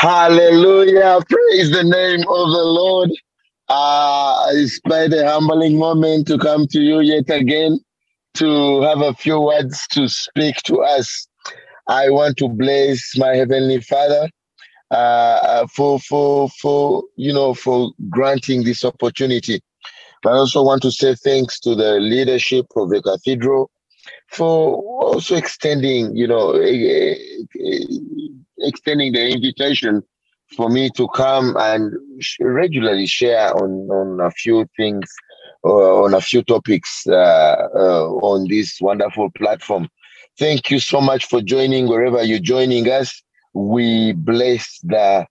Hallelujah. Praise the name of the Lord. Uh, it's quite a humbling moment to come to you yet again to have a few words to speak to us. I want to bless my heavenly Father uh, for for for you know for granting this opportunity. But I also want to say thanks to the leadership of the cathedral for also extending you know extending the invitation for me to come and regularly share on on a few things or on a few topics uh, uh, on this wonderful platform. Thank you so much for joining wherever you're joining us. We bless the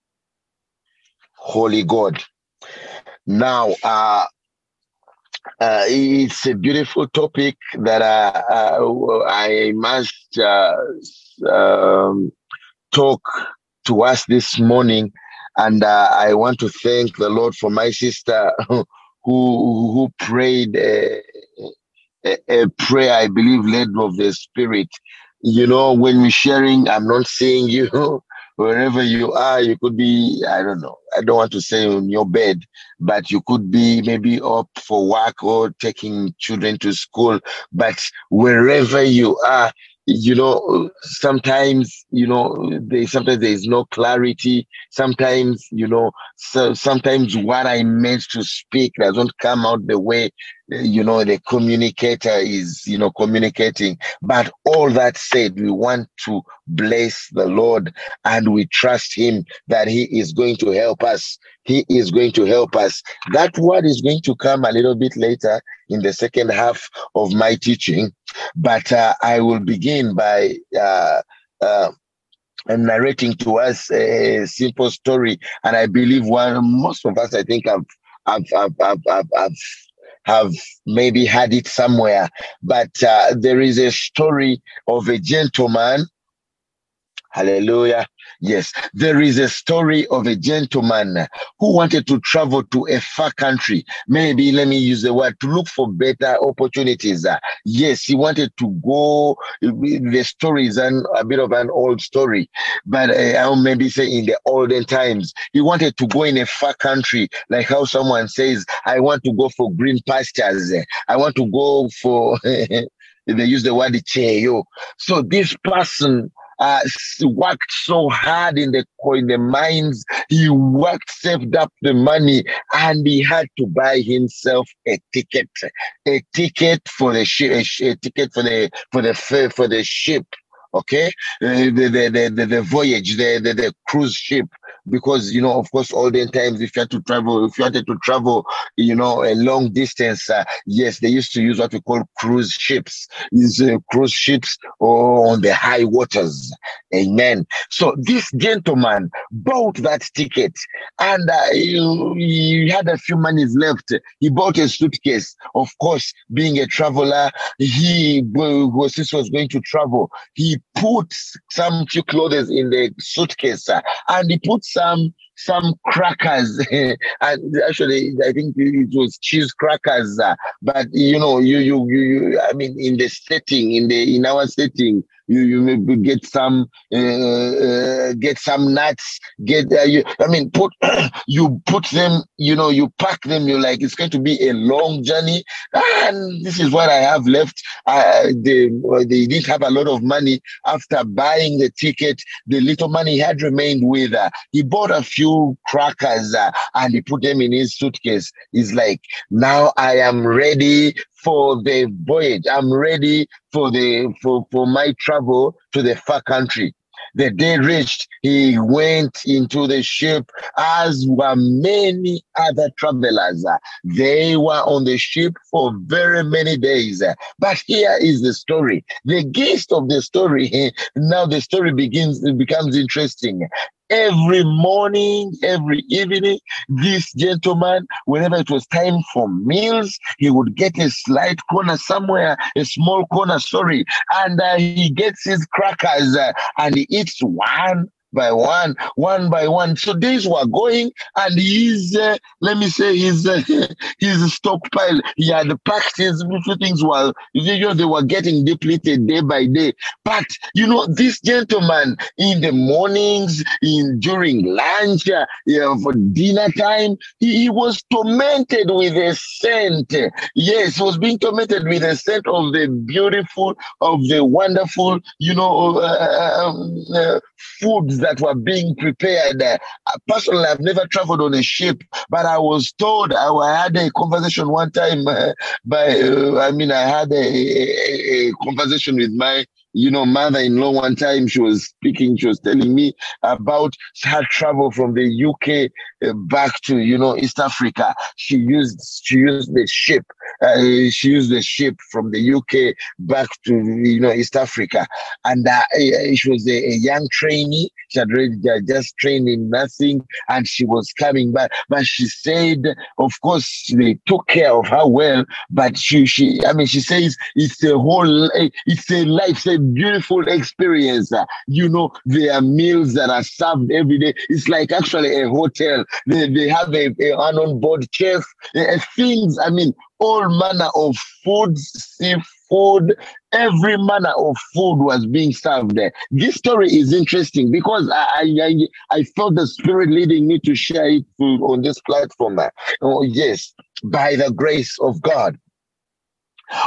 Holy God. Now, uh, uh, it's a beautiful topic that uh, uh, I must uh, um, talk to us this morning. And uh, I want to thank the Lord for my sister who who prayed a, a, a prayer, I believe, led of the Spirit. You know, when we're sharing, I'm not saying you wherever you are. You could be, I don't know, I don't want to say on your bed, but you could be maybe up for work or taking children to school. But wherever you are, you know oh. sometimes you know they sometimes there is no clarity. Sometimes you know so sometimes what i meant to speak doesn't come out the way you know the communicator is you know communicating. But all that said we want to bless the lord and we trust him that he is going to help us. He is going to help us. That word is going to come a little bit later in the second half of my teaching but uh, i will begin by uh, uh, narrating to us a simple story and i believe one most of us i think have have, have, have, have, have have maybe had it somewhere, but uh, there is a story of a gentleman. Hallelujah. Yes, there is a story of a gentleman who wanted to travel to a far country. Maybe let me use the word to look for better opportunities. Uh, yes, he wanted to go. The story is an, a bit of an old story, but uh, I'll maybe say in the olden times, he wanted to go in a far country, like how someone says, "I want to go for green pastures. I want to go for." they use the word cheyo. So this person uh, worked so hard in the in the mines. He worked, saved up the money, and he had to buy himself a ticket, a ticket for the ship, a, ticket for the for the for the ship okay uh, the, the, the, the voyage the, the the cruise ship because you know of course all the times if you had to travel if you wanted to travel you know a long distance uh, yes they used to use what we call cruise ships. Is uh, cruise ships or on the high waters. Amen. So this gentleman bought that ticket and uh, he, he had a few monies left. He bought a suitcase. Of course being a traveler he was this was going to travel. He put some few clothes in the suitcase uh, and he put some some crackers. And actually i think it was cheese crackers uh, but you know you, you you you i mean in the setting in the in our setting you you maybe get some uh, uh, get some nuts get uh, you i mean put you put them you know you pack them you're like it's going to be a long journey. And this is what i have left. They, they didn't have a lot of money. After buying the ticket the little money had remained with he bought a few crackers uh, and he put them in his suitcase he's like now i am ready for the voyage. I'm ready for the for, for my travel to the far country. The day reached, he went into the ship, as were many other travelers. They were on the ship for very many days. But here is the story. The gist of the story, now the story begins, it becomes interesting every morning, every evening, this gentleman, whenever it was time for meals, he would get a slight corner somewhere, a small corner, sorry, and uh, he gets his crackers uh, and he eats one by one, one by one. So days were going, and his, uh, let me say, his uh, his stockpile, he had packed his little things while you know they were getting depleted day by day. But you know, this gentleman in the mornings, in during lunch, uh, yeah, for dinner time, he, he was tormented with a scent. Yes, he was being tormented with a scent of the beautiful, of the wonderful, you know, uh, uh um, uh, foods that were being prepared. Personally, I've never traveled on a ship, but I was told I, had a conversation one time uh, by, uh, I mean, I had a, a, a conversation with my you know, mother-in-law one time she was speaking, she was telling me about her travel from the UK back to, you know, East Africa. She used she used the ship. Uh, she used the ship from the UK back to, you know, East Africa. And uh, she was a, a, young trainee. She had already just trained in nothing and she was coming back. But she said, of course, they took care of her well, but she, she I mean, she says it's a whole, it's a life, a beautiful experience. Uh, you know, there are meals that are served every day. It's like actually a hotel. They, they have a, a an on-board chef. Uh, things, I mean, all manner of foods, seafood, every manner of food was being served there. This story is interesting because I I, I felt the spirit leading me to share it on this platform. Oh yes, by the grace of God.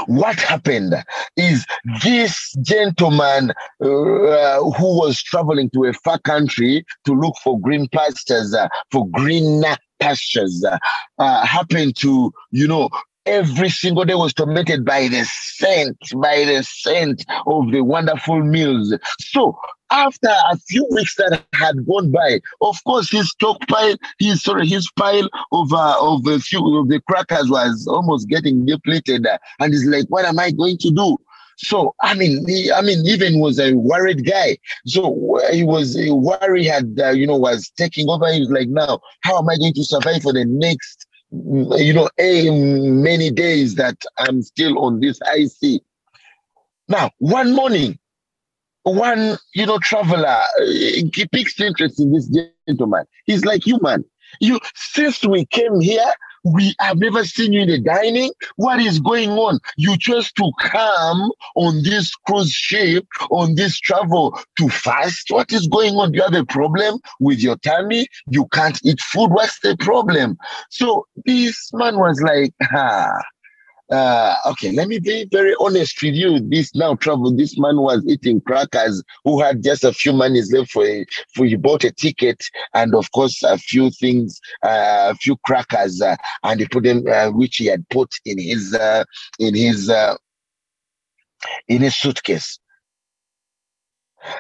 What happened is this gentleman uh, who was traveling to a far country to look for green pastures, uh, for green pastures, uh, uh, happened to, you know, every single day was tormented by the scent, by the scent of the wonderful meals. So after a few weeks that had gone by, of course, his stockpile, his sorry, his pile of uh, of a few of the crackers was almost getting depleted, uh, and he's like, "What am I going to do?" So I mean, he, I mean, even was a worried guy. So he was worry had uh, you know was taking over. He was like, "Now, how am I going to survive for the next?" You know, a many days that I'm still on this sea. Now, one morning, one, you know, traveler, he picks interest in this gentleman. He's like, you man, you since we came here, we have never seen you in the dining. What is going on? You chose to come on this cruise ship, on this travel to fast. What is going on? You have a problem with your tummy? You can't eat food. What's the problem? So this man was like, ah, uh, okay, let me be very honest with you. This now travel, this man was eating crackers who had just a few monies left for, for he bought a ticket and of course a few things, uh, a few crackers, uh, and he put them, uh, which he had put in his, uh, in his, uh, in his suitcase.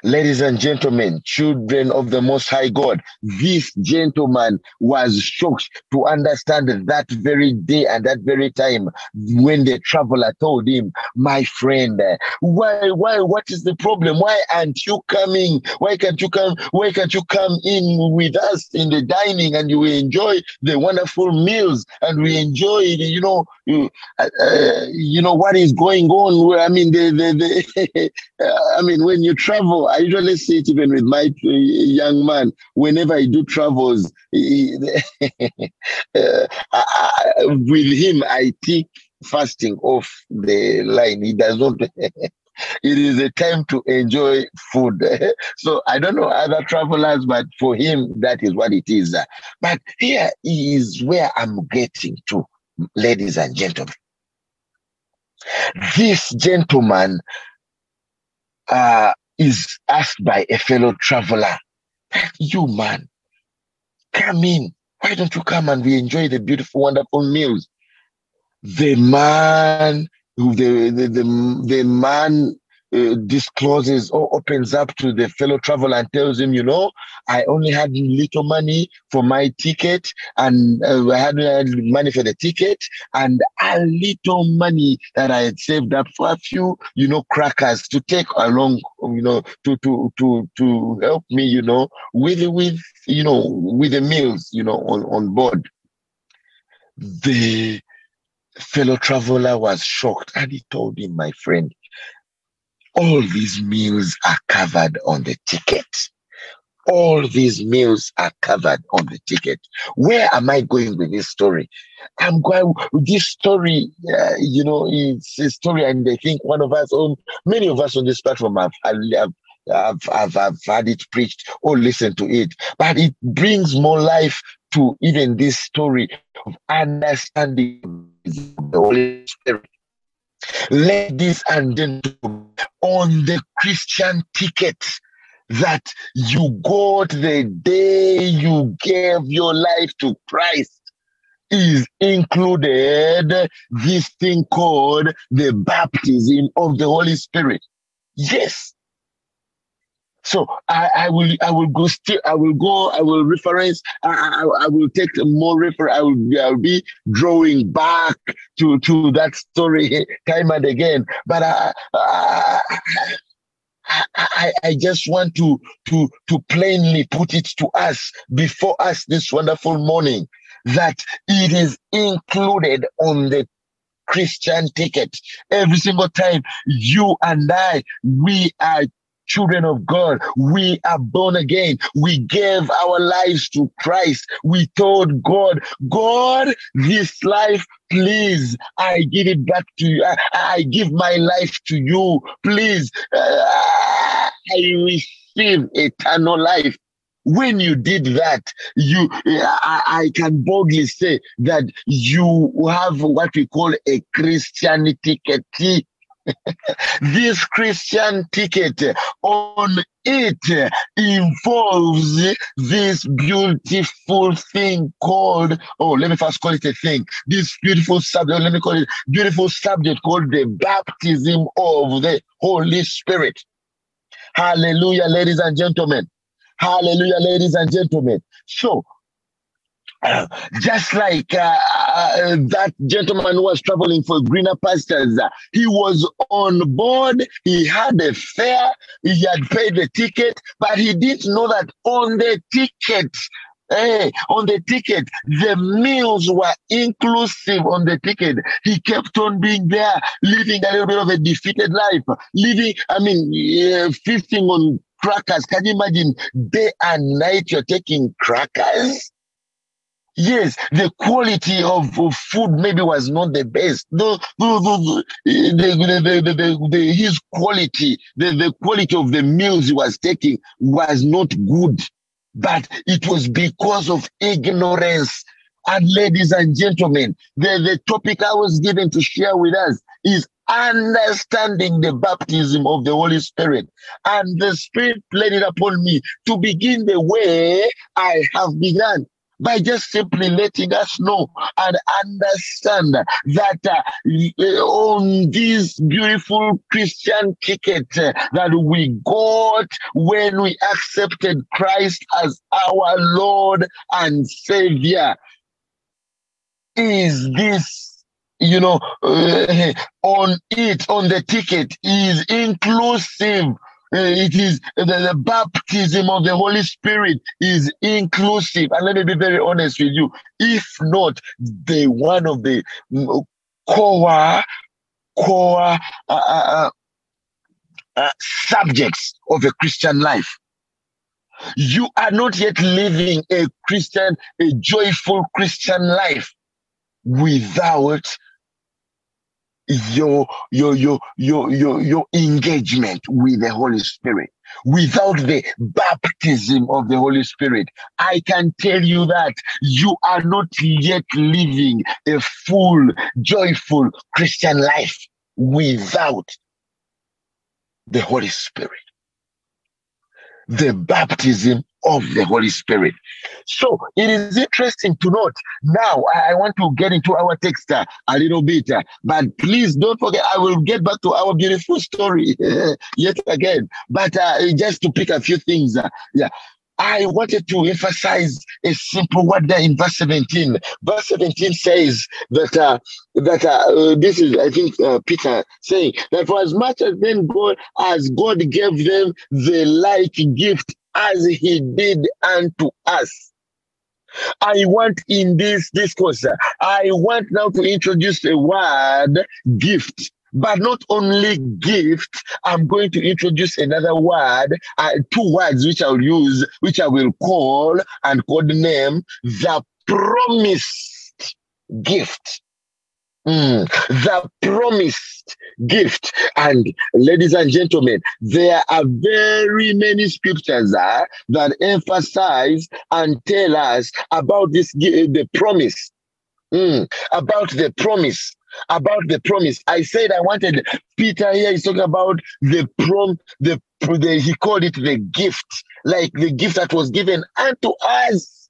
Ladies and gentlemen, children of the Most High God, this gentleman was shocked to understand that very day and that very time when the traveler told him, My friend, why, why, what is the problem? Why aren't you coming? Why can't you come? Why can't you come in with us in the dining and you enjoy the wonderful meals and we enjoy, you know, uh, uh you know what is going on? I mean, the, the, the I mean, when you travel, travel, I usually see it even with my uh, young man. Whenever I do travels, he, uh, I, with him, I take fasting off the line. He does not. it is a time to enjoy food. so I don't know other travelers, but for him, that is what it is. But here is where I'm getting to, ladies and gentlemen. This gentleman uh, is asked by a fellow traveler, You man, come in. Why don't you come and we enjoy the beautiful, wonderful meals? The man, the, the, the, the man uh, discloses or opens up to the fellow traveler and tells him, you know, I only had little money for my ticket and uh, I had money for the ticket and a little money that I had saved up for a few, you know, crackers to take along, you know, to to to to help me, you know, with with you know with the meals, you know, on on board. The fellow traveler was shocked and he told him, my friend, all these meals are covered on the ticket. all these meals are covered on the ticket. Where am I going with this story? I'm going with this story. Uh, you know, it's a story, and I think one of us, or many of us on this platform, have, have I've, I've, I've had it preached or listened to it, but it brings more life to even this story of understanding the Holy Spirit. Ladies and gentlemen, on the Christian ticket that you got the day you gave your life to Christ is included this thing called the baptism of the Holy Spirit. Yes, so I, I will I will go still I will go I will reference I, I, I will take more refer I will be, I will be drawing back to to that story time and again. But I, I, I, I just want to to to plainly put it to us before us this wonderful morning that it is included on the Christian ticket. Every single time you and I, we are children of God. We are born again. We gave our lives to Christ. We told God, God, this life, please, I give it back to you. I, I give my life to you. Please, uh, I receive eternal life when you did that, you I, I, can boldly say that you have what we call a Christianity this Christian ticket on it involves this beautiful thing called, oh, let me first call it a thing. This beautiful subject, let me call it beautiful subject called the baptism of the Holy Spirit. Hallelujah, ladies and gentlemen. Hallelujah, ladies and gentlemen. So, just like uh, uh, that gentleman was traveling for greener pastures, he was on board, he had a fare, he had paid the ticket, but he didn't know that on the ticket, Hey, on the ticket, the meals were inclusive on the ticket. He kept on being there, living a little bit of a defeated life, living, I mean, uh, feasting on crackers. Can you imagine day and night you're taking crackers? Yes, the quality of, food maybe was not the best. The, the, the, the, the his quality, the, the quality of the meals he was taking was not good. But it was because of ignorance. And ladies and gentlemen, the, the topic I was given to share with us is understanding the baptism of the Holy Spirit. And the Spirit laid it upon me to begin the way I have begun by just simply letting us know and understand that uh, on this beautiful Christian ticket uh, that we got when we accepted Christ as our Lord and Savior is this you know, uh, on it, on the ticket, is inclusive. uh, it is the, the, baptism of the Holy Spirit is inclusive. And let me be very honest with you. If not, the one of the mm, core core uh, uh, uh, uh, subjects of a Christian life. You are not yet living a Christian, a joyful Christian life without your your your your your your engagement with the Holy Spirit. Without the baptism of the Holy Spirit, I can tell you that you are not yet living a full, joyful Christian life without the Holy Spirit. The baptism of the Holy Spirit. So it is interesting to note. Now, I want to get into our text uh, a little bit, uh, but please don't forget, I will get back to our beautiful story yet again. But uh, just to pick a few things, uh, yeah. I wanted to emphasize a simple word there in verse 17. Verse 17 says that uh, that uh, this is, I think, uh, Peter saying that for as much as then God as God gave them the like gift as he did unto us. I want in this discourse, I want now to introduce a word gift But not only gift, I'm going to introduce another word, uh, two words which I'll use, which I will call and code name the promised gift. Mm, the promised gift. And ladies and gentlemen, there are very many scriptures uh, that emphasize and tell us about this the promise. Mm, about the promise. About the promise. I said I wanted Peter here is talking about the prom, the, the he called it the gift, like the gift that was given unto us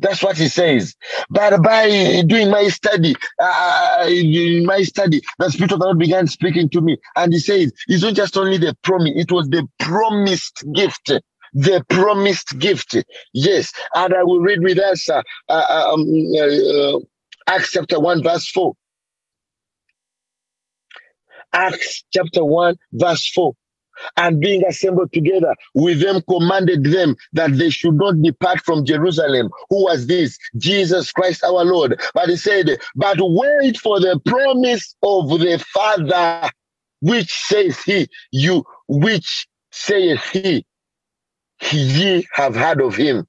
that's what he says. But by doing my study, uh, uh, in my study, the Spirit of the Lord began speaking to me. And he says, it's not just only the promise, it was the promised gift. The promised gift. Yes. And I will read with us uh, uh, um, uh, Acts chapter 1, verse 4. Acts chapter 1, verse 4 and being assembled together with them commanded them that they should not depart from Jerusalem. Who was this? Jesus Christ our Lord. But he said, but wait for the promise of the Father, which says he, you, which saith he, ye have heard of him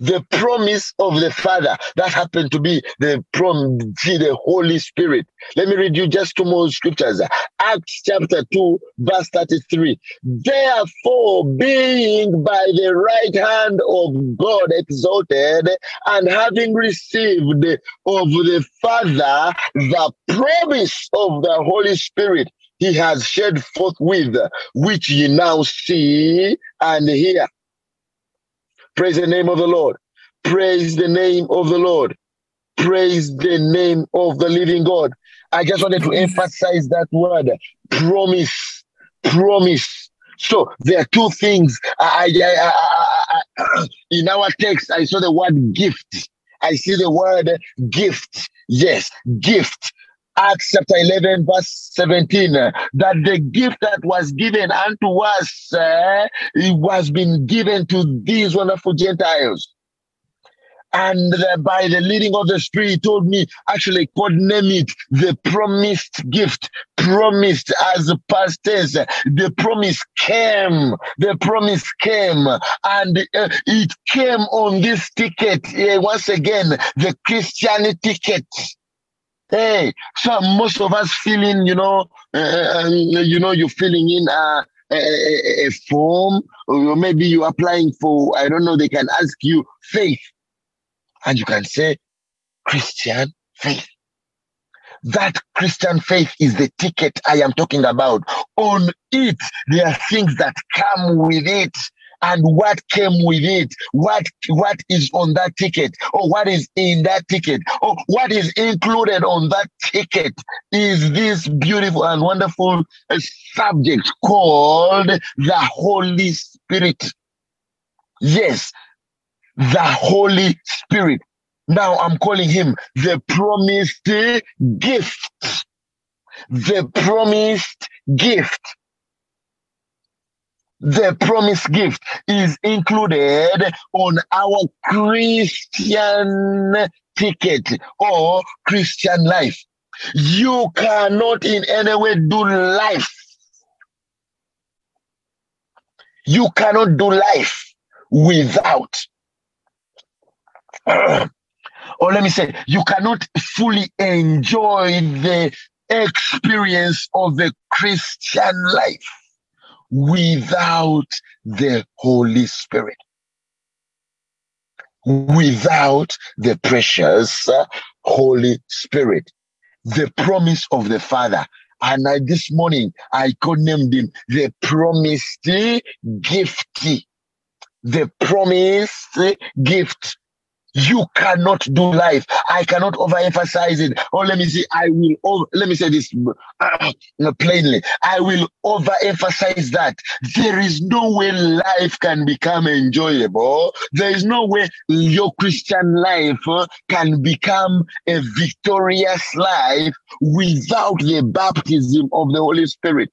the promise of the Father. That happened to be the prom, the Holy Spirit. Let me read you just two more scriptures. Acts chapter 2, verse 33. Therefore, being by the right hand of God exalted, and having received of the Father the promise of the Holy Spirit, he has shed forth with which ye now see and hear. Praise the name of the Lord. Praise the name of the Lord. Praise the name of the living God. I just wanted to emphasize that word promise. Promise. So there are two things. I, I, I, in our text, I saw the word gift. I see the word gift. Yes, gift. Acts chapter 11, verse 17, that the gift that was given unto us uh, it was been given to these wonderful Gentiles. And uh, by the leading of the Spirit, he told me, actually, could name it the promised gift, promised as past tense. The promise came, the promise came, and uh, it came on this ticket. Uh, once again, the Christian ticket. Hey, so most of us feeling, you know, uh, you know, you're filling in a, a, a form, or maybe you're applying for, I don't know, they can ask you faith. And you can say Christian faith. That Christian faith is the ticket I am talking about. On it, there are things that come with it and what came with it, what what is on that ticket, or what is in that ticket, or what is included on that ticket is this beautiful and wonderful uh, subject called the Holy Spirit. Yes, the Holy Spirit. Now I'm calling him the promised gift. The promised gift the promised gift is included on our Christian ticket or Christian life. You cannot in any way do life. You cannot do life without. or let me say, you cannot fully enjoy the experience of the Christian life without the Holy Spirit. Without the precious uh, Holy Spirit, the promise of the Father. And I, this morning, I named him the promised gift. The promised gift you cannot do life. I cannot overemphasize it. Oh, let me see, I will, over, let me say this uh, plainly. I will overemphasize that. There is no way life can become enjoyable. There is no way your Christian life uh, can become a victorious life without the baptism of the Holy Spirit.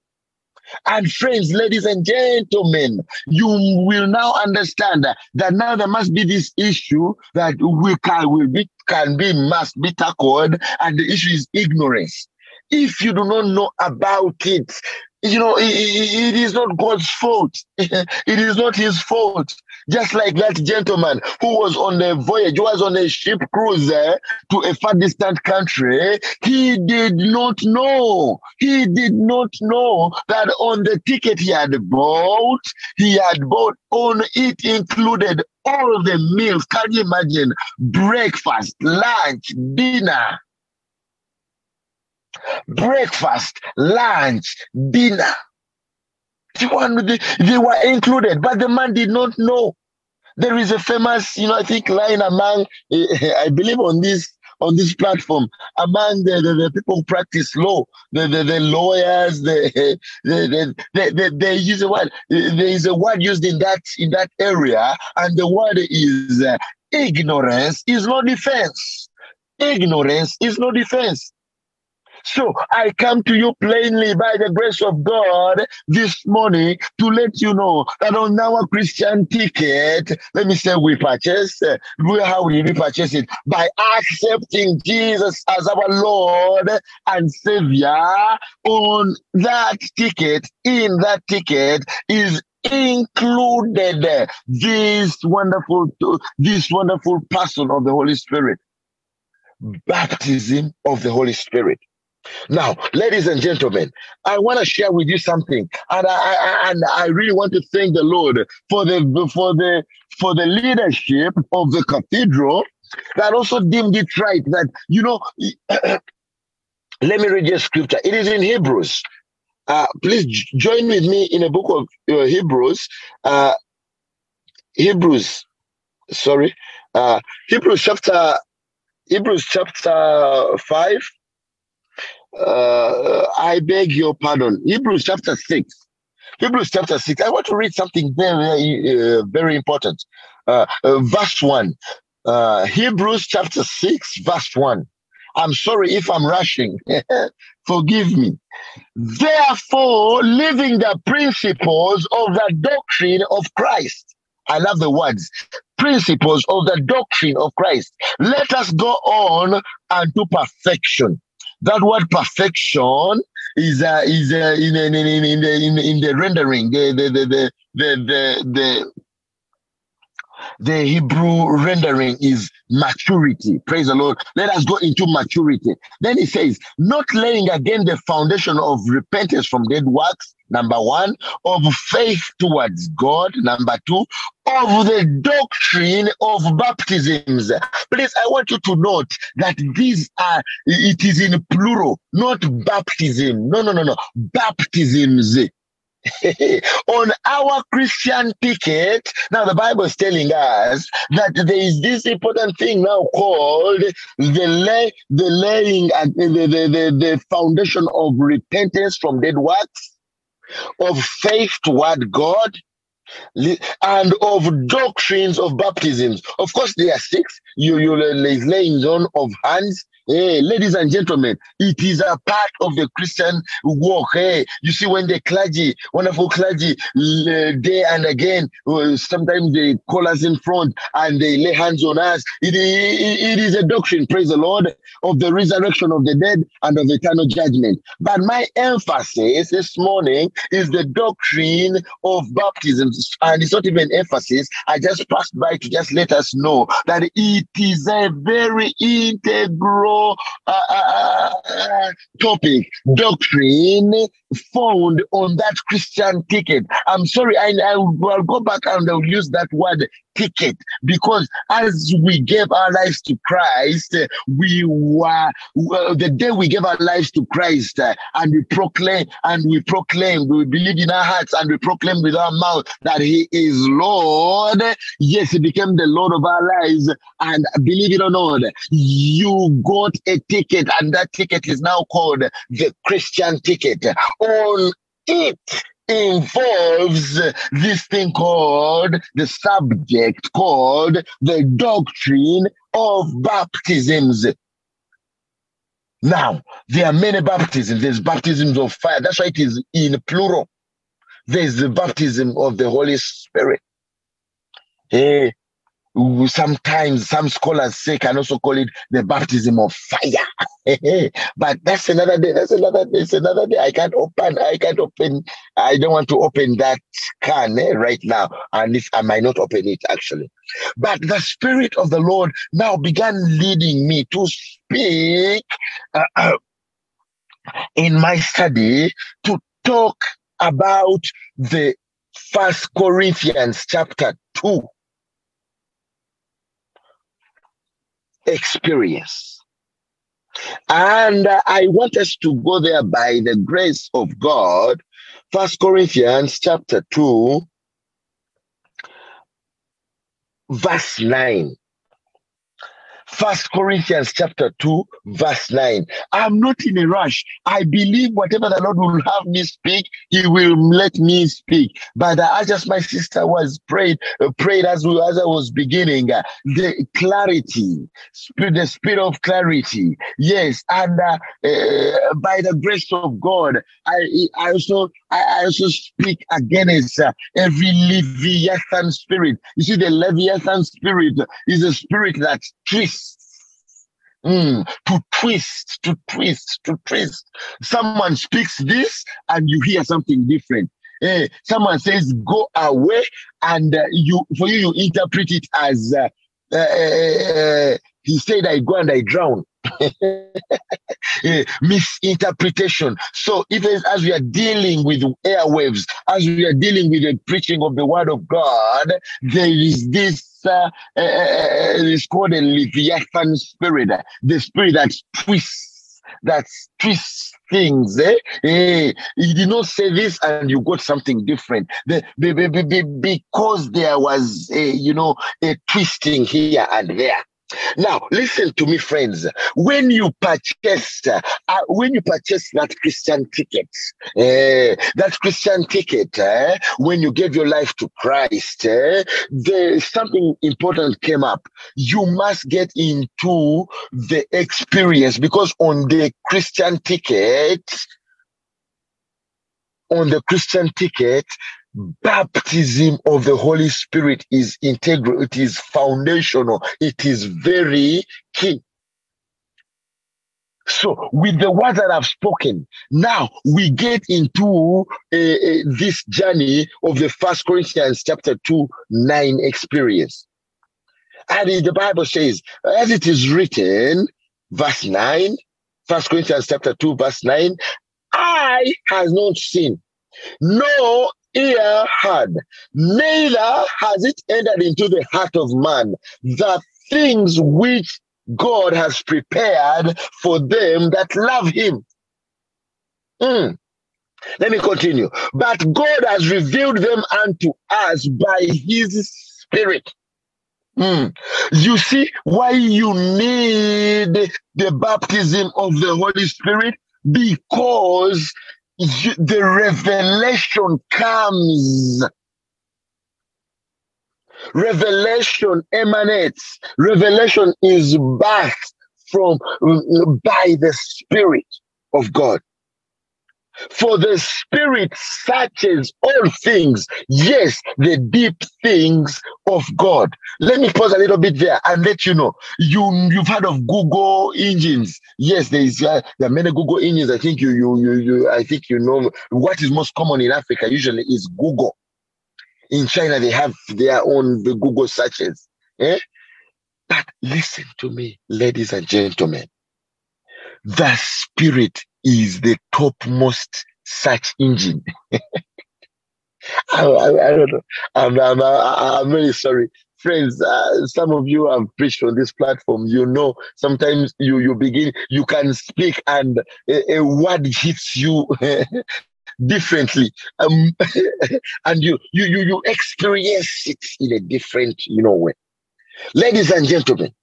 And friends, ladies and gentlemen, you will now understand that now there must be this issue that we can will be can be must be tackled, and the issue is ignorance. If you do not know about it, you know, it, it is not God's fault. it is not his fault. Just like that gentleman who was on the voyage, was on a ship cruise to a far distant country, he did not know. He did not know that on the ticket he had bought, he had bought on it included all the meals. Can you imagine? Breakfast, lunch, dinner breakfast, lunch, dinner. They were included, but the man did not know. There is a famous, you know, I think line among, I believe on this on this platform among the, the, the, people who practice law, the, the, the lawyers, the, the, the, the, the, use a word. There is a word used in that in that area, and the word is uh, ignorance is no defense. Ignorance is no defense. So I come to you plainly by the grace of God this morning to let you know that on our Christian ticket, let me say we purchase. How we purchase it? By accepting Jesus as our Lord and Savior. On that ticket, in that ticket is included this wonderful this wonderful person of the Holy Spirit baptism of the Holy Spirit. Now, ladies and gentlemen, I want to share with you something, and I, I, and I really want to thank the Lord for the for the for the leadership of the cathedral that also deemed it right that you know. let me read your scripture. It is in Hebrews. Uh, please join with me in a book of uh, Hebrews. Uh, Hebrews, sorry, uh, Hebrews chapter Hebrews chapter five uh, I beg your pardon. Hebrews chapter 6. Hebrews chapter 6. I want to read something very, uh, very important. Uh, uh verse 1. Uh, Hebrews chapter 6, verse 1. I'm sorry if I'm rushing. Forgive me. Therefore, living the principles of the doctrine of Christ. I love the words. Principles of the doctrine of Christ. Let us go on unto perfection that word perfection is uh, is uh, in, in, in, in, the in, in the rendering. The the the the the, the, the the Hebrew rendering is maturity. Praise the Lord. Let us go into maturity. Then he says, not laying again the foundation of repentance from dead works, number one, of faith towards God, number two, of the doctrine of baptisms. Please, I want you to note that these are, it is in plural, not baptism. No, no, no, no. Baptisms. on our Christian ticket, now the Bible is telling us that there is this important thing now called the lay, the laying and the, the, the, the foundation of repentance from dead works, of faith toward God, and of doctrines of baptisms. Of course, there are six. You you laying on of hands, Hey, ladies and gentlemen, it is a part of the Christian walk. Hey, you see, when the clergy, wonderful clergy, uh, day and again, uh, sometimes they call us in front and they lay hands on us. It, it, it is a doctrine, praise the Lord, of the resurrection of the dead and of eternal judgment. But my emphasis this morning is the doctrine of baptism. And it's not even emphasis. I just passed by to just let us know that it is a very integral uh, topic, doctrine found on that Christian ticket. I'm sorry, I, I will go back and I'll use that word ticket because as we gave our lives to Christ, we were well, the day we gave our lives to Christ uh, and we proclaim and we proclaim, we believe in our hearts and we proclaim with our mouth that He is Lord. Yes, He became the Lord of our lives. And believe it or not, you got a ticket, and that ticket is now called the Christian ticket. On it involves this thing called the subject called the doctrine of baptisms. Now, there are many baptisms. There's baptisms of fire. That's why it is in plural. There's the baptism of the Holy Spirit. Hey, sometimes some scholars say can also call it the baptism of fire. but that's another day. That's another day. It's another day. I can't open. I can't open. I don't want to open that can eh, right now, and if I might not open it actually. But the spirit of the Lord now began leading me to speak uh, uh, in my study to talk about the First Corinthians chapter two experience. And uh, I want us to go there by the grace of God. First Corinthians chapter 2, verse 9. First Corinthians chapter 2, verse 9. I'm not in a rush. I believe whatever the Lord will have me speak, He will let me speak. But uh, just my sister was prayed, uh, prayed as, as I was beginning, uh, the clarity, the spirit of clarity. Yes, and uh, uh, by the grace of God, I, I also I also speak against uh, every Leviathan spirit. You see, the Leviathan spirit is a spirit that twists Mm, to twist, to twist, to twist. Someone speaks this and you hear something different. Eh, someone says go away and uh, you for you you interpret it as uh, uh he said I go and I drown. misinterpretation. So even as we are dealing with airwaves, as we are dealing with the preaching of the word of God, there is this uh, uh, it's called a Leviathan spirit, the spirit that twists, that twists things. Eh? Eh, he did not say this and you got something different. The, because there was, a, you know, a twisting here and there. Now, listen to me, friends. When you purchase, uh, when you purchase that Christian ticket, uh, that Christian ticket, uh, when you gave your life to Christ, uh, there something important came up. You must get into the experience because on the Christian ticket, on the Christian ticket, baptism of the Holy Spirit is integral, it is foundational, it is very key. So, with the words that I've spoken, now we get into uh, uh, this journey of the First Corinthians chapter 2 9 experience. And the Bible says, as it is written, verse 9, First Corinthians chapter 2, verse 9, Eye has not seen, no ear heard, neither has it entered into the heart of man the things which God has prepared for them that love him. Mm. Let me continue. But God has revealed them unto us by his spirit. Mm. You see why you need the baptism of the Holy Spirit? Because the revelation comes. Revelation emanates. Revelation is birthed from by the Spirit of God. For the Spirit searches all things, yes, the deep things of God. Let me pause a little bit there and let you know. You you've heard of Google engines. Yes, there is uh, there are many Google engines. I think you you you you I think you know what is most common in Africa usually is Google. In China, they have their own the Google searches. Eh? But listen to me, ladies and gentlemen. The spirit is the topmost search engine. I, I, I, don't know. I'm, I'm, I'm really sorry. Friends, uh, some of you have preached on this platform. You know, sometimes you, you begin, you can speak and a, a word hits you differently. Um, and you, you, you, you experience it in a different, you know, way. Ladies and gentlemen,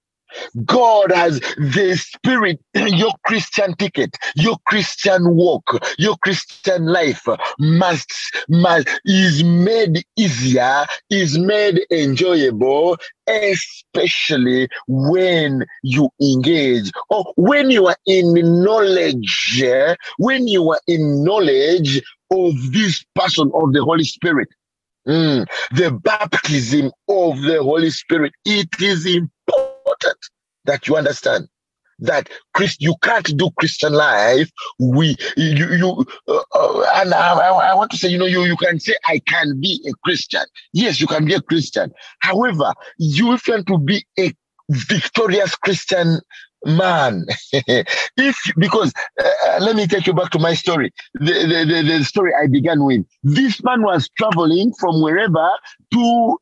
God has the spirit, your Christian ticket, your Christian walk, your Christian life must, must is made easier, is made enjoyable, especially when you engage or when you are in knowledge, when you are in knowledge of this person of the Holy Spirit. Mm, the baptism of the Holy Spirit. It is important important that you understand. that Christ, you can't do Christian life. We, you, you, uh, uh, and I, I, want to say, you know, you, you can say, I can be a Christian. Yes, you can be a Christian. However, you have to be a victorious Christian man if because uh, uh, let me take you back to my story the, the, the, the story i began with this man was traveling from wherever to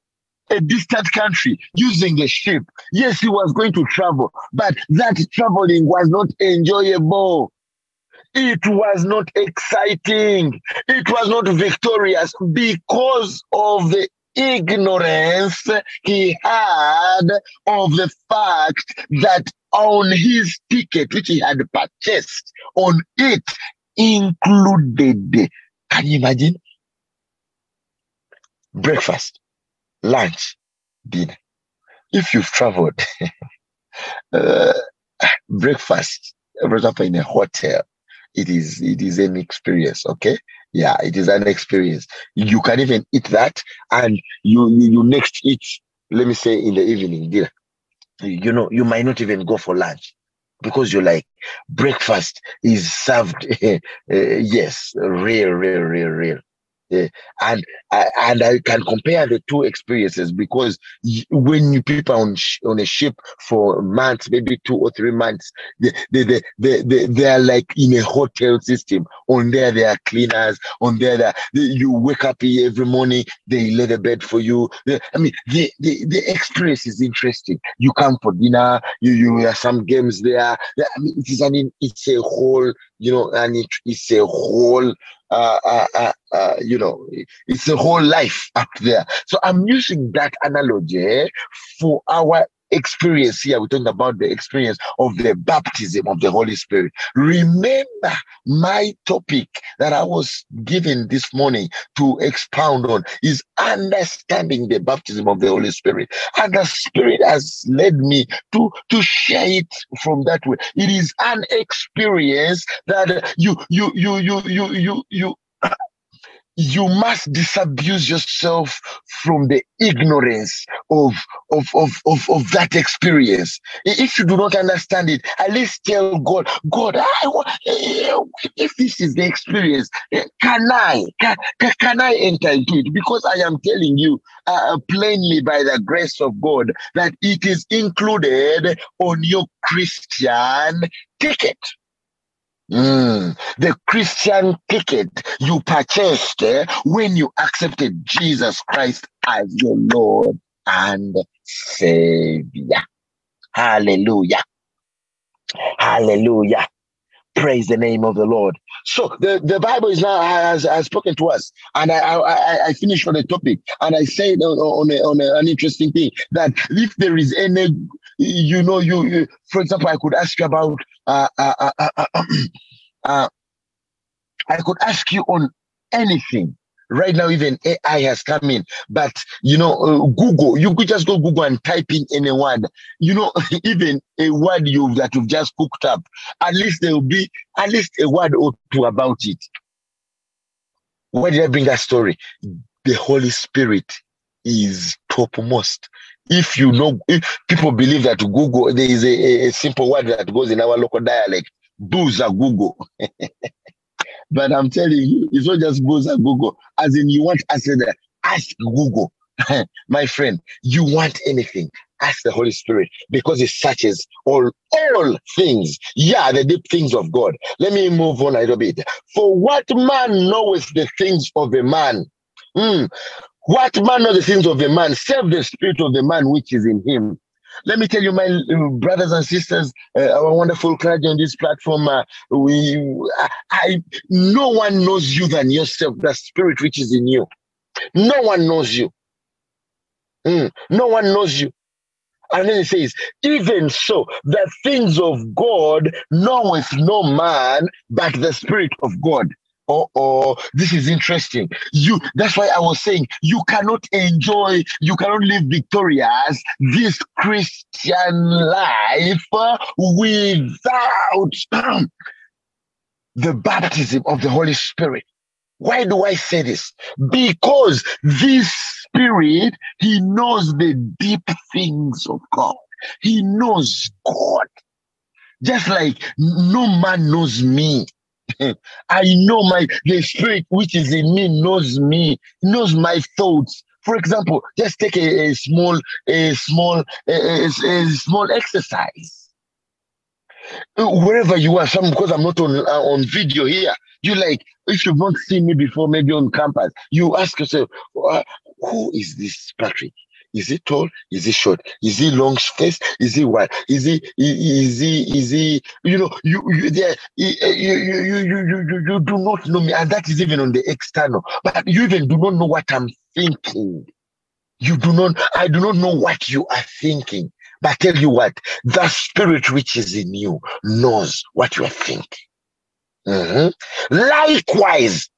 a distant country using a ship. Yes, he was going to travel, but that traveling was not enjoyable. It was not exciting. It was not victorious because of the ignorance he had of the fact that on his ticket, which he had purchased, on it included, can you imagine? Breakfast lunch, dinner. If you've traveled, uh, breakfast, for example, in a hotel, it is it is an experience. Okay, yeah, it is an experience. You can even eat that, and you you, you next eat. Let me say in the evening dinner. You know, you might not even go for lunch because you're like breakfast is served. uh, yes, real, real, real, real. Yeah. And and I can compare the two experiences because when you people on on a ship for months, maybe two or three months, they they, they, they, they, they are like in a hotel system. On there, there are cleaners. On there, they, you wake up every morning, they lay the bed for you. I mean, the, the, the experience is interesting. You come for dinner, you you have some games there. I mean, it is an it's a whole, you know, and it, it's a whole uh, uh, uh, uh, you know, it's a whole life up there. So I'm using that analogy for our experience here. We're talking about the experience of the baptism of the Holy Spirit. Remember my topic that I was given this morning to expound on is understanding the baptism of the Holy Spirit. And the Spirit has led me to, to share it from that way. It is an experience that you, you, you, you, you, you, you, you must disabuse yourself from the ignorance of, of, of, of, of that experience. If you do not understand it, at least tell God, God, I want, eh, if this is the experience, eh, can I, can, can I enter into it? Because I am telling you uh, uh, plainly by the grace of God that it is included on your Christian ticket. Mm, the Christian ticket you purchased eh, when you accepted Jesus Christ as your Lord and Savior. Hallelujah. Hallelujah. Praise the name of the Lord. So the, the Bible is now has, has spoken to us, and I I, I finished on the topic, and I said on, on, a, on a, an interesting thing that if there is any, you know, you, you for example, I could ask you about uh, uh, uh, uh, uh, uh I could ask you on anything Right now, even AI has come in, but you know, uh, Google, you could just go Google and type in any word. You know, even a word you that you've just cooked up, at least there will be at least a word or two about it. Why did I bring that story? The Holy Spirit is topmost. If you know, if people believe that Google, there is a, a simple word that goes in our local dialect, booze Google. But I'm telling you, it's not just and Google. As in, you want ask the ask Google, my friend. You want anything, ask the Holy Spirit because it searches all all things. Yeah, the deep things of God. Let me move on a little bit. For what man knoweth the things of a man? Mm. What man knows the things of a man, save the spirit of the man which is in him. Let me tell you, my uh, brothers and sisters, uh, our wonderful clergy on this platform, uh, we, I, I, no one knows you than yourself, the spirit which is in you. No one knows you. Mm, no one knows you. And then it says, even so, the things of God knoweth no man but the Spirit of God oh oh this is interesting. You that's why i was saying you cannot enjoy you cannot live victorious this christian life without the baptism of the holy spirit. Why do i say this? Because this spirit he knows the deep things of god. He knows god. Just like no man knows me. I know my the spirit which is in me knows me, knows my thoughts. For example, just take a, a small, a small, a, a, a, small exercise. Wherever you are, some because I'm not on uh, on video here. You like if you've not seen me before, maybe on campus, you ask yourself, uh, who is this Patrick? Is he tall? Is he short? Is he long face? Is he white? Is he is he is he you know you you there you, you, you, you, you, you do not know me and that is even on the external but you even do not know what I'm thinking you do not I do not know what you are thinking but I tell you what the spirit which is in you knows what you are thinking mm-hmm. likewise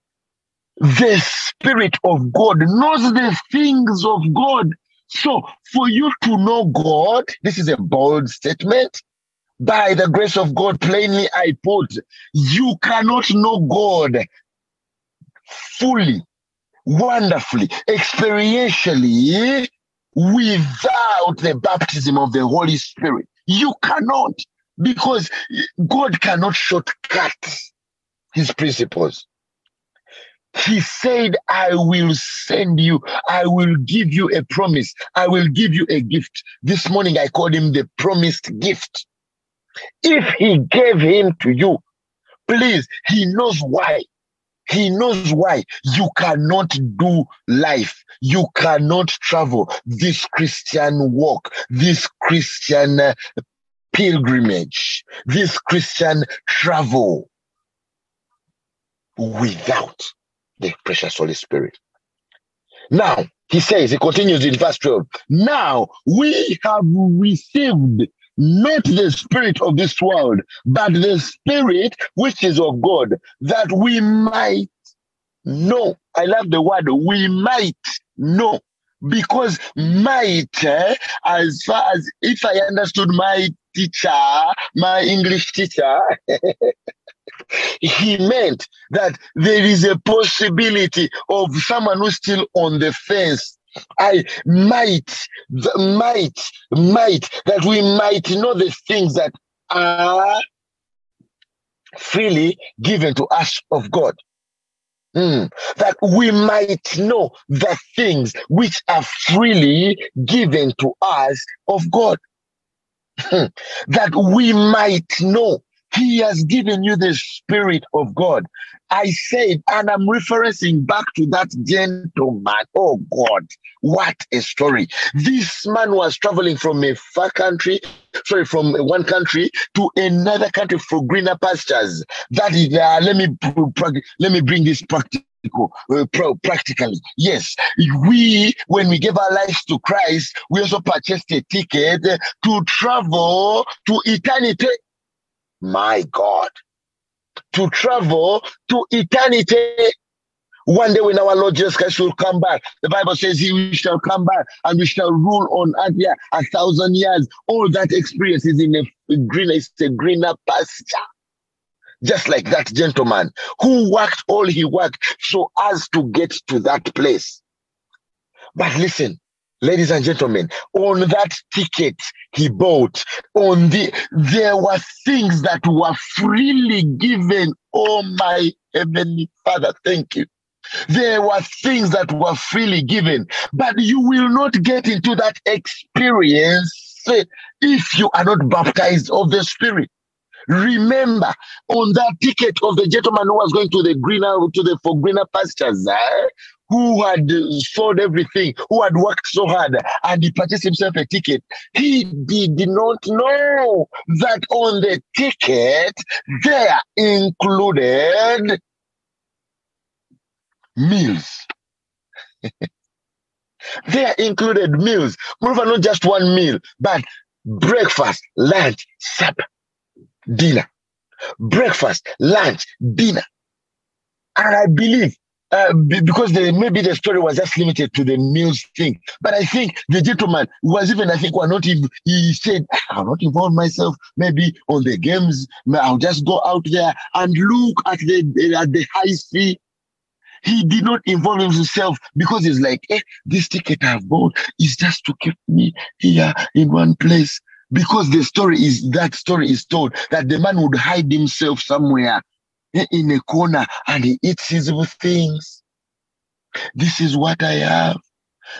the spirit of God knows the things of God so, for you to know God, this is a bold statement. By the grace of God, plainly I put, you cannot know God fully, wonderfully, experientially without the baptism of the Holy Spirit. You cannot, because God cannot shortcut his principles. He said, I will send you, I will give you a promise, I will give you a gift. This morning I called him the promised gift. If he gave him to you, please, he knows why. He knows why you cannot do life. You cannot travel this Christian walk, this Christian uh, pilgrimage, this Christian travel without the precious Holy Spirit. Now, he says, he continues in verse 12, now we have received not the spirit of this world, but the spirit which is of God, that we might know. I love the word we might know. Because might, eh, as far as if I understood my teacher, my English teacher, he meant that there is a possibility of someone who's still on the fence I might, might, might, that we might know the things that are freely given to us of God. Mm. That we might know the things which are freely given to us of God. that we might know he has given you the Spirit of God. I said, and I'm referencing back to that gentleman. Oh God, what a story. This man was traveling from a far country, sorry, from one country to another country for greener pastures. That is, uh, let me let me bring this practice uh, practically. Yes, we, when we gave our lives to Christ, we also purchased a ticket to travel to eternity my God, to travel to eternity. One day when our Lord Jesus Christ will come back, the Bible says he shall come back and we shall rule on earth here a thousand years. All that experience is in a greener, it's a greener pasture. Just like that gentleman who worked all he worked so as to get to that place. But listen, ladies and gentlemen, on that ticket he bought, on the there were things that were freely given. Oh my heavenly Father, thank you. There were things that were freely given, but you will not get into that experience if you are not baptized of the Spirit. Remember, on that ticket of the gentleman who was going to the greener to the for greener pastures, eh, who had sold everything, who had worked so hard, and he purchased himself a ticket. He did not know that on the ticket there included meals. there included meals. Moreover, not just one meal, but breakfast, lunch, supper, dinner. Breakfast, lunch, dinner. And I believe uh, because the, maybe the story was just limited to the news thing. But I think the gentleman was even, I think, were not even, he said, I'll not involve myself maybe on the games. I'll just go out there and look at the, at the high sea. He did not involve himself because he's like, eh, this ticket I've bought is just to keep me here in one place. because the story is that story is told that the man would hide himself somewhere in a corner and he eats his things. This is what I have.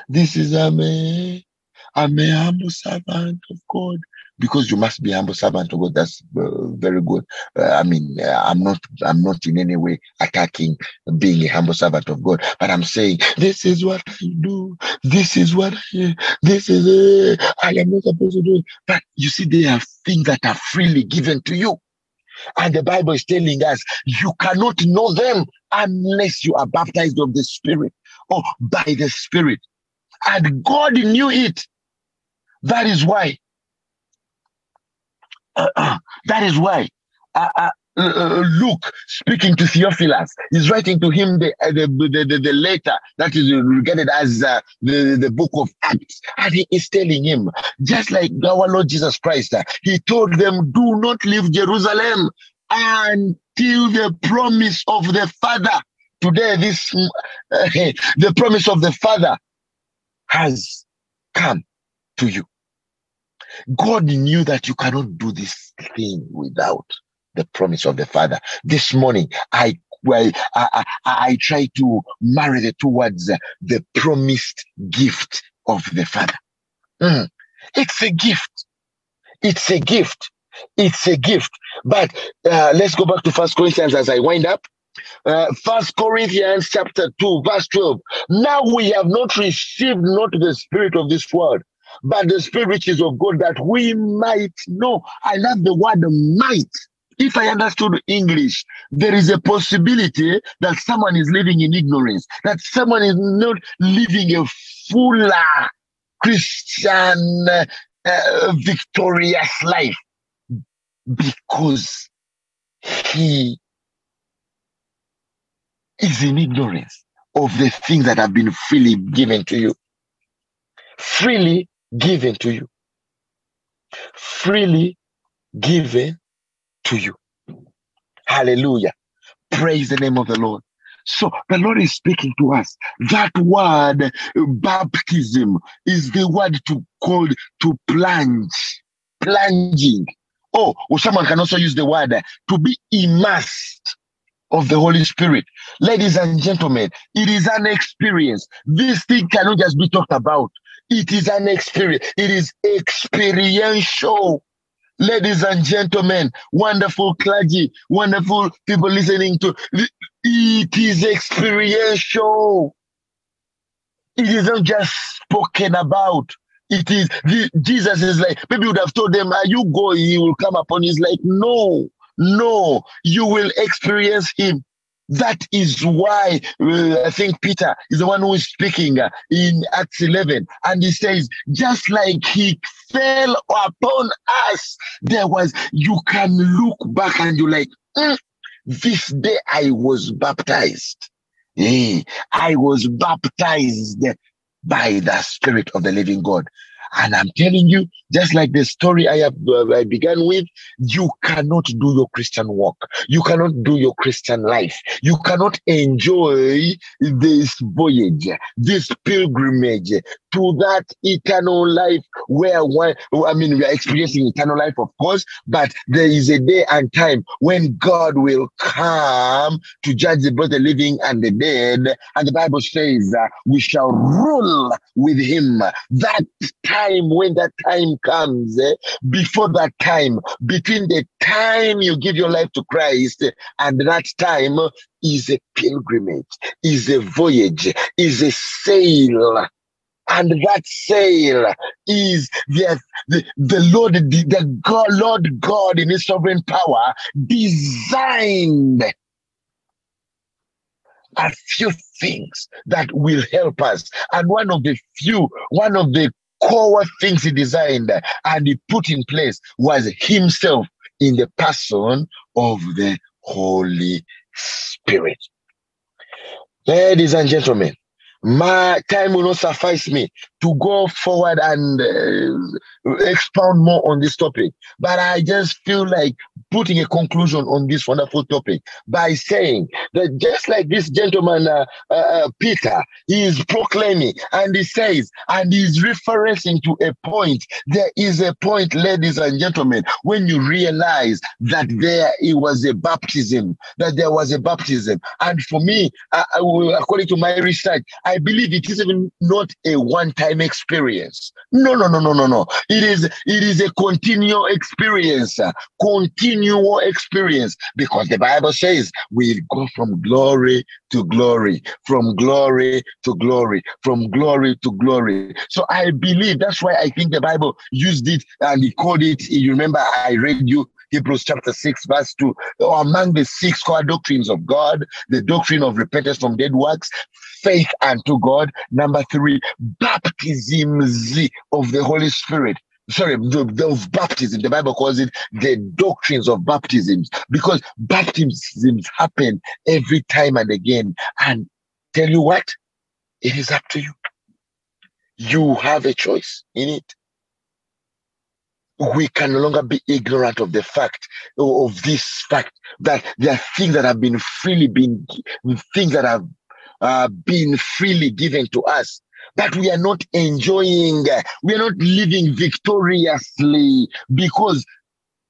This is a me. I'm a humble servant of God because you must be humble servant of God. That's uh, very good. Uh, I mean, uh, I'm not, I'm not in any way attacking being a humble servant of God, but I'm saying this is what I do. This is what I, this is. Uh, I am not supposed to do. But you see, there are things that are freely given to you. And the Bible is telling us you cannot know them unless you are baptized of the Spirit or by the Spirit. And God knew it. That is why uh, that is why uh, uh, uh, Luke, speaking to Theophilus, is writing to him the, uh, the, the, the, the, letter that is regarded as uh, the, the book of Acts. And he is telling him, just like our Lord Jesus Christ, he told them, do not leave Jerusalem until the promise of the Father. Today, this the promise of the Father has come to you. God knew that you cannot do this thing without the promise of the Father. This morning, I well, I, I, I try to marry the two words, uh, the promised gift of the Father. Mm. It's a gift. It's a gift. It's a gift. But uh, let's go back to First Corinthians as I wind up. Uh, First Corinthians chapter 2, verse 12. Now we have not received not the spirit of this world, but the spirit which is of God, that we might know. I love the word might. If I understood English, there is a possibility that someone is living in ignorance, that someone is not living a fuller Christian uh, victorious life because he is in ignorance of the things that have been freely given to you. Freely given to you. Freely given to you. Hallelujah. Praise the name of the Lord. So the Lord is speaking to us. That word baptism is the word to call to plunge, plunging. Oh, or someone can also use the word to be immersed of the Holy Spirit. Ladies and gentlemen, it is an experience. This thing cannot just be talked about. It is an experience. It is experiential. Ladies and gentlemen, wonderful clergy, wonderful people listening to it is experiential. It isn't just spoken about. It is Jesus is like maybe would have told them, "Are you going? He will come upon. He's like, "No, no, you will experience Him." That is why uh, I think Peter is the one who is speaking uh, in Acts 11. And he says, just like he fell upon us, there was, you can look back and you're like, mm, this day I was baptized. Yeah, I was baptized by the Spirit of the living God. And I'm telling you, just like the story I have uh, I began with, you cannot do your Christian work. You cannot do your Christian life. You cannot enjoy this voyage, this pilgrimage to that eternal life where one, I mean, we are experiencing eternal life, of course, but there is a day and time when God will come to judge both the living and the dead. And the Bible says uh, we shall rule with him. That time, when that time comes, eh, before that time, between the time you give your life to Christ and that time is a pilgrimage, is a voyage, is a sail and that sail is the, the, the Lord, the, the God, Lord God in his sovereign power designed a few things that will help us. And one of the few, one of the core things he designed and he put in place was himself in the person of the Holy Spirit. Ladies and gentlemen, my time will not suffice me to go forward and uh, expound more on this topic. But I just feel like putting a conclusion on this wonderful topic by saying that just like this gentleman, uh, uh, uh Peter, he is proclaiming and he says, and he's referencing to a point. There is a point, ladies and gentlemen, when you realize that there it was a baptism, that there was a baptism. And for me, uh, according to my research, I believe it is even not a one-time experience. No, no, no, no, no, no. It is it is a continual experience, continual experience, because the Bible says we go from glory to glory, from glory to glory, from glory to glory. So I believe that's why I think the Bible used it and he called it. You remember I read you Hebrews chapter 6, verse 2. Among the six core doctrines of God, the doctrine of repentance from dead works, faith unto God. Number three, baptisms of the Holy Spirit sorry, the, the, baptism. The Bible calls it the doctrines of baptisms because baptisms happen every time and again. And tell you what, it is up to you. You have a choice in it. We can no longer be ignorant of the fact of this fact that there are things that have been freely been things that have uh, been freely given to us that we are not enjoying, we are not living victoriously because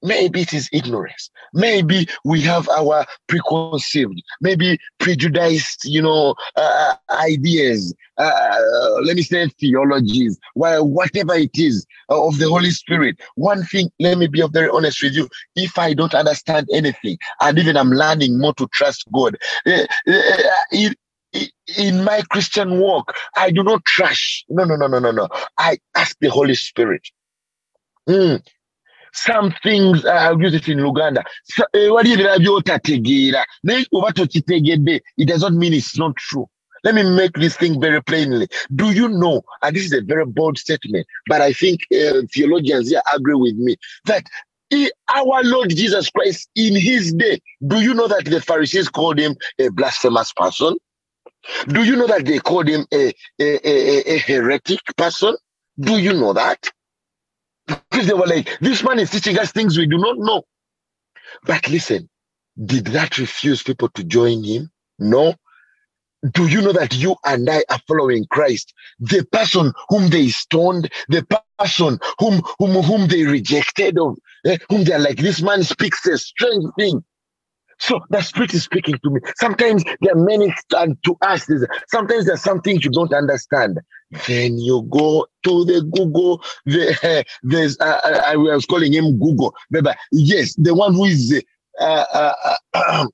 maybe it is ignorance. Maybe we have our preconceived, maybe prejudiced, you know, uh, ideas. Uh, let me say theologies, whatever it is uh, of the Holy Spirit. One thing, let me be very honest with you. If I don't understand anything, and even I'm learning more to trust God, uh, uh, in my Christian walk, I do not trash. No, no, no, no, no, no. I ask the Holy Spirit. Mm. Some things, uh, I'll use it in Luganda. Eh, it does not mean it's not true. Let me make this thing very plainly. Do you know, and this is a very bold statement, but I think uh, theologians here agree with me, that he, our Lord Jesus Christ in his day, do you know that the Pharisees called him a blasphemous person? Do you know that they called him a, a, a, a heretic person? Do you know that? Because they were like, this man is teaching us things we do not know. But listen, did that refuse people to join him? No. Do you know that you and I are following Christ? The person whom they stoned, the person whom whom whom they rejected, of eh, whom they're like, this man speaks a strange thing. So the Spirit is speaking to me. Sometimes there are many to us. Sometimes there's some things you don't understand. Then you go to the Google. The, uh, there's uh, I was calling him Google. But yes, the one who is uh, uh, uh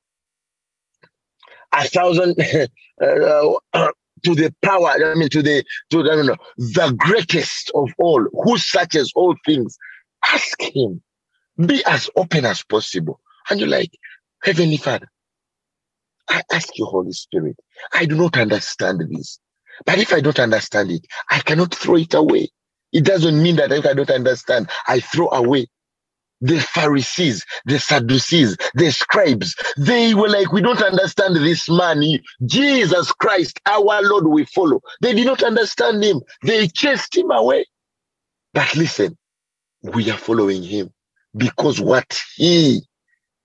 a thousand uh, to the power. I mean, to the to the, know, the greatest of all, who searches all things. Ask him. Be as open as possible. And you're like, Heavenly Father, I ask you, Holy Spirit, I do not understand this. But if I don't understand it, I cannot throw it away. It doesn't mean that if I don't understand, I throw away. The Pharisees, the Sadducees, the scribes, they were like, we don't understand this man. Jesus Christ, our Lord, we follow. They did not understand him. They chased him away. But listen, we are following him because what he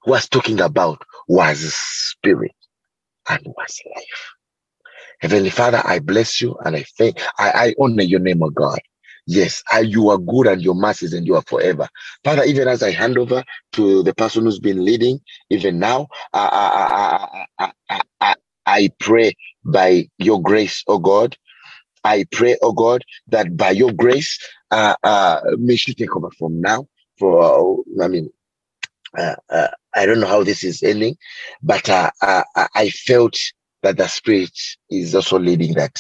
was talking about was spirit and was life. Heavenly Father, I bless you and I thank, I, I honor your name, O God. Yes, I, you are good and your mercies and you are forever. Father, even as I hand over to the person who's been leading, even now, I, I, I, I, I pray by your grace, oh God. I pray, oh God, that by your grace, uh, uh, may she take over from now. For, I mean, uh, uh, I don't know how this is ending, but uh, uh, I felt that the spirit is also leading that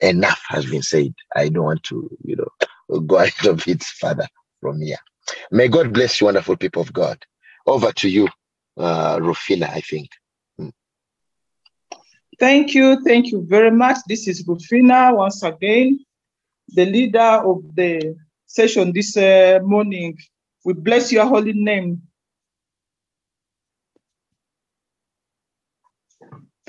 enough has been said. I don't want to, you know, go out of it further from here. May God bless you, wonderful people of God. Over to you, uh, Rufina, I think. Hmm. Thank you. Thank you very much. This is Rufina once again, the leader of the session this uh, morning. We bless your holy name.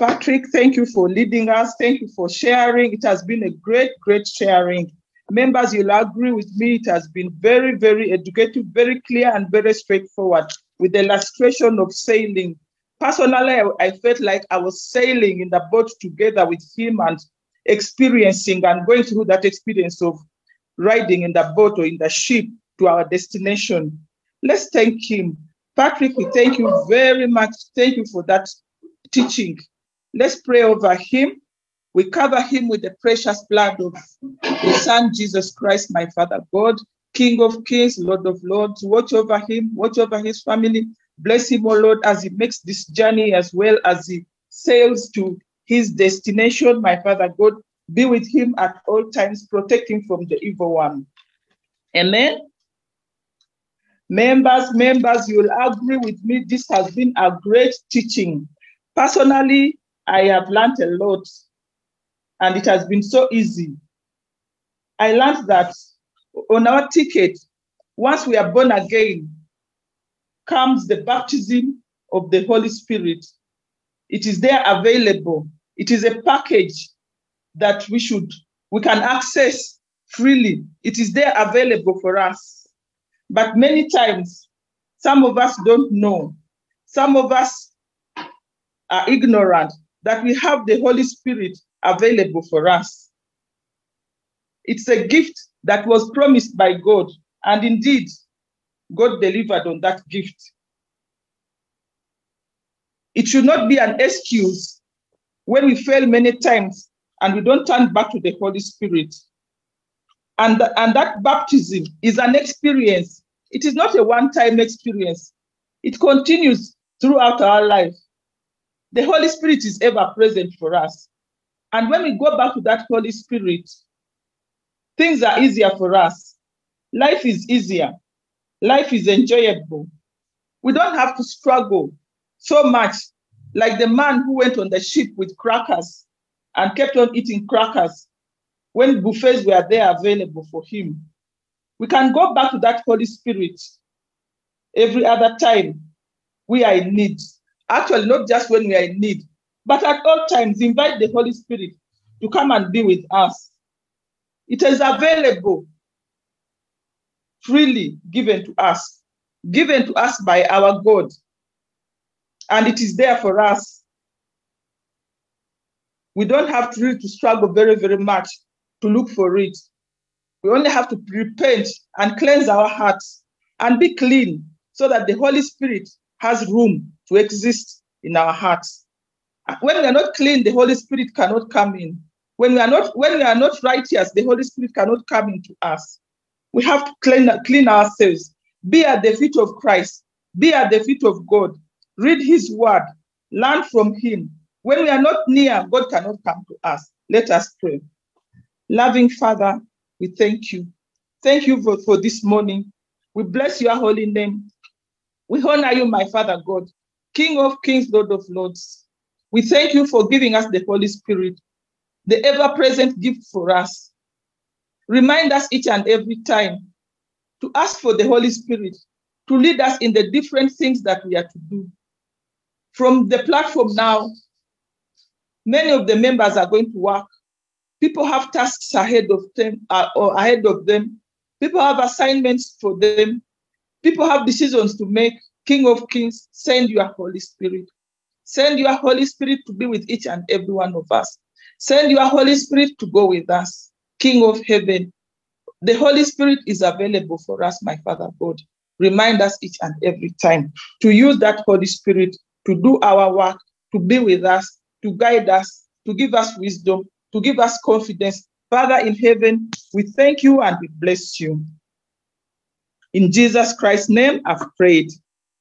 Patrick, thank you for leading us. Thank you for sharing. It has been a great, great sharing. Members, you'll agree with me. It has been very, very educative, very clear, and very straightforward. with the illustration of sailing. Personally, I, felt like I was sailing in the boat together with him and experiencing and going through that experience of riding in the boat or in the ship to our destination. Let's thank him. Patrick, we thank you very much. Thank you for that teaching. Let's pray over him. We cover him with the precious blood of the Son, Jesus Christ, my Father God, King of kings, Lord of lords. Watch over him, watch over his family. Bless him, O Lord, as he makes this journey as well as he sails to his destination, my Father God. Be with him at all times, protect him from the evil one. Amen. Members, members, you will agree with me. This has been a great teaching. Personally, I have learned a lot and it has been so easy. I learned that on our ticket, once we are born again, comes the baptism of the Holy Spirit. It is there available. It is a package that we should we can access freely. It is there available for us. But many times, some of us don't know. Some of us are ignorant that we have the Holy Spirit available for us. It's a gift that was promised by God, and indeed, God delivered on that gift. It should not be an excuse when we fail many times and we don't turn back to the Holy Spirit. And, and that baptism is an experience. It is not a one time experience, it continues throughout our life. The Holy Spirit is ever present for us. And when we go back to that Holy Spirit, things are easier for us. Life is easier. Life is enjoyable. We don't have to struggle so much like the man who went on the ship with crackers and kept on eating crackers when buffets were there available for him. We can go back to that Holy Spirit every other time we are in need. Actually, not just when we are in need, but at all times, invite the Holy Spirit to come and be with us. It is available, freely given to us, given to us by our God. And it is there for us. We don't have to really to struggle very, very much to look for it. We only have to repent and cleanse our hearts and be clean so that the Holy Spirit has room to exist in our hearts. When we are not clean, the Holy Spirit cannot come in. When we are not, when we are not righteous, the Holy Spirit cannot come into us. We have to clean, clean ourselves, be at the feet of Christ, be at the feet of God, read his word, learn from him. When we are not near, God cannot come to us. Let us pray. Loving Father, we thank you. Thank you for, for this morning. We bless your holy name. We honor you, my Father God, King of kings, Lord of lords. We thank you for giving us the Holy Spirit, the ever present gift for us. Remind us each and every time to ask for the Holy Spirit to lead us in the different things that we are to do. From the platform now, many of the members are going to work. People have tasks ahead of them, uh, or ahead of them. People have assignments for them. People have decisions to make. King of Kings, send your Holy Spirit. Send your Holy Spirit to be with each and every one of us. Send your Holy Spirit to go with us, King of heaven. The Holy Spirit is available for us, my Father God. Remind us each and every time to use that Holy Spirit to do our work, to be with us, to guide us, to give us wisdom, to give us confidence. Father in heaven, we thank you and we bless you. In Jesus Christ's name, I've prayed.